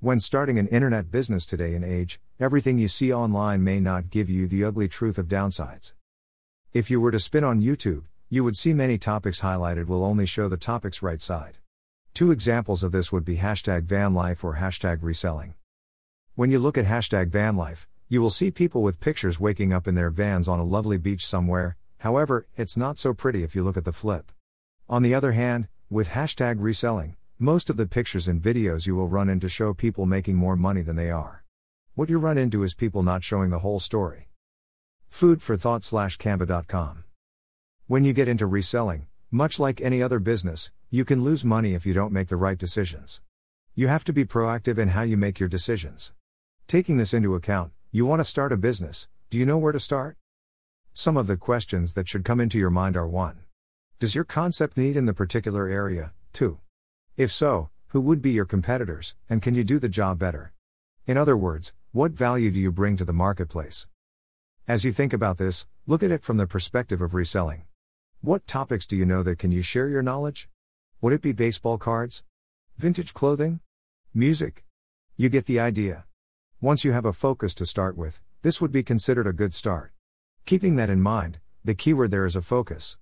When starting an internet business today and age, everything you see online may not give you the ugly truth of downsides. If you were to spin on YouTube, you would see many topics highlighted will only show the topic's right side. Two examples of this would be hashtag vanlife or hashtag reselling. When you look at hashtag vanlife, you will see people with pictures waking up in their vans on a lovely beach somewhere, however, it's not so pretty if you look at the flip. On the other hand, with hashtag reselling, most of the pictures and videos you will run into show people making more money than they are. What you run into is people not showing the whole story. Food for thought slash canva.com. When you get into reselling, much like any other business, you can lose money if you don't make the right decisions. You have to be proactive in how you make your decisions. Taking this into account, you want to start a business, do you know where to start? Some of the questions that should come into your mind are 1. Does your concept need in the particular area? 2. If so, who would be your competitors, and can you do the job better? In other words, what value do you bring to the marketplace? As you think about this, look at it from the perspective of reselling. What topics do you know that can you share your knowledge? Would it be baseball cards? Vintage clothing? Music? You get the idea. Once you have a focus to start with, this would be considered a good start. Keeping that in mind, the keyword there is a focus.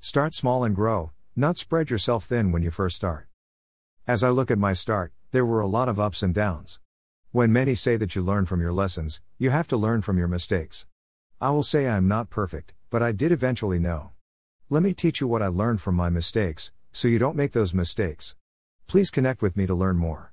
Start small and grow, not spread yourself thin when you first start. As I look at my start, there were a lot of ups and downs. When many say that you learn from your lessons, you have to learn from your mistakes. I will say I am not perfect, but I did eventually know. Let me teach you what I learned from my mistakes, so you don't make those mistakes. Please connect with me to learn more.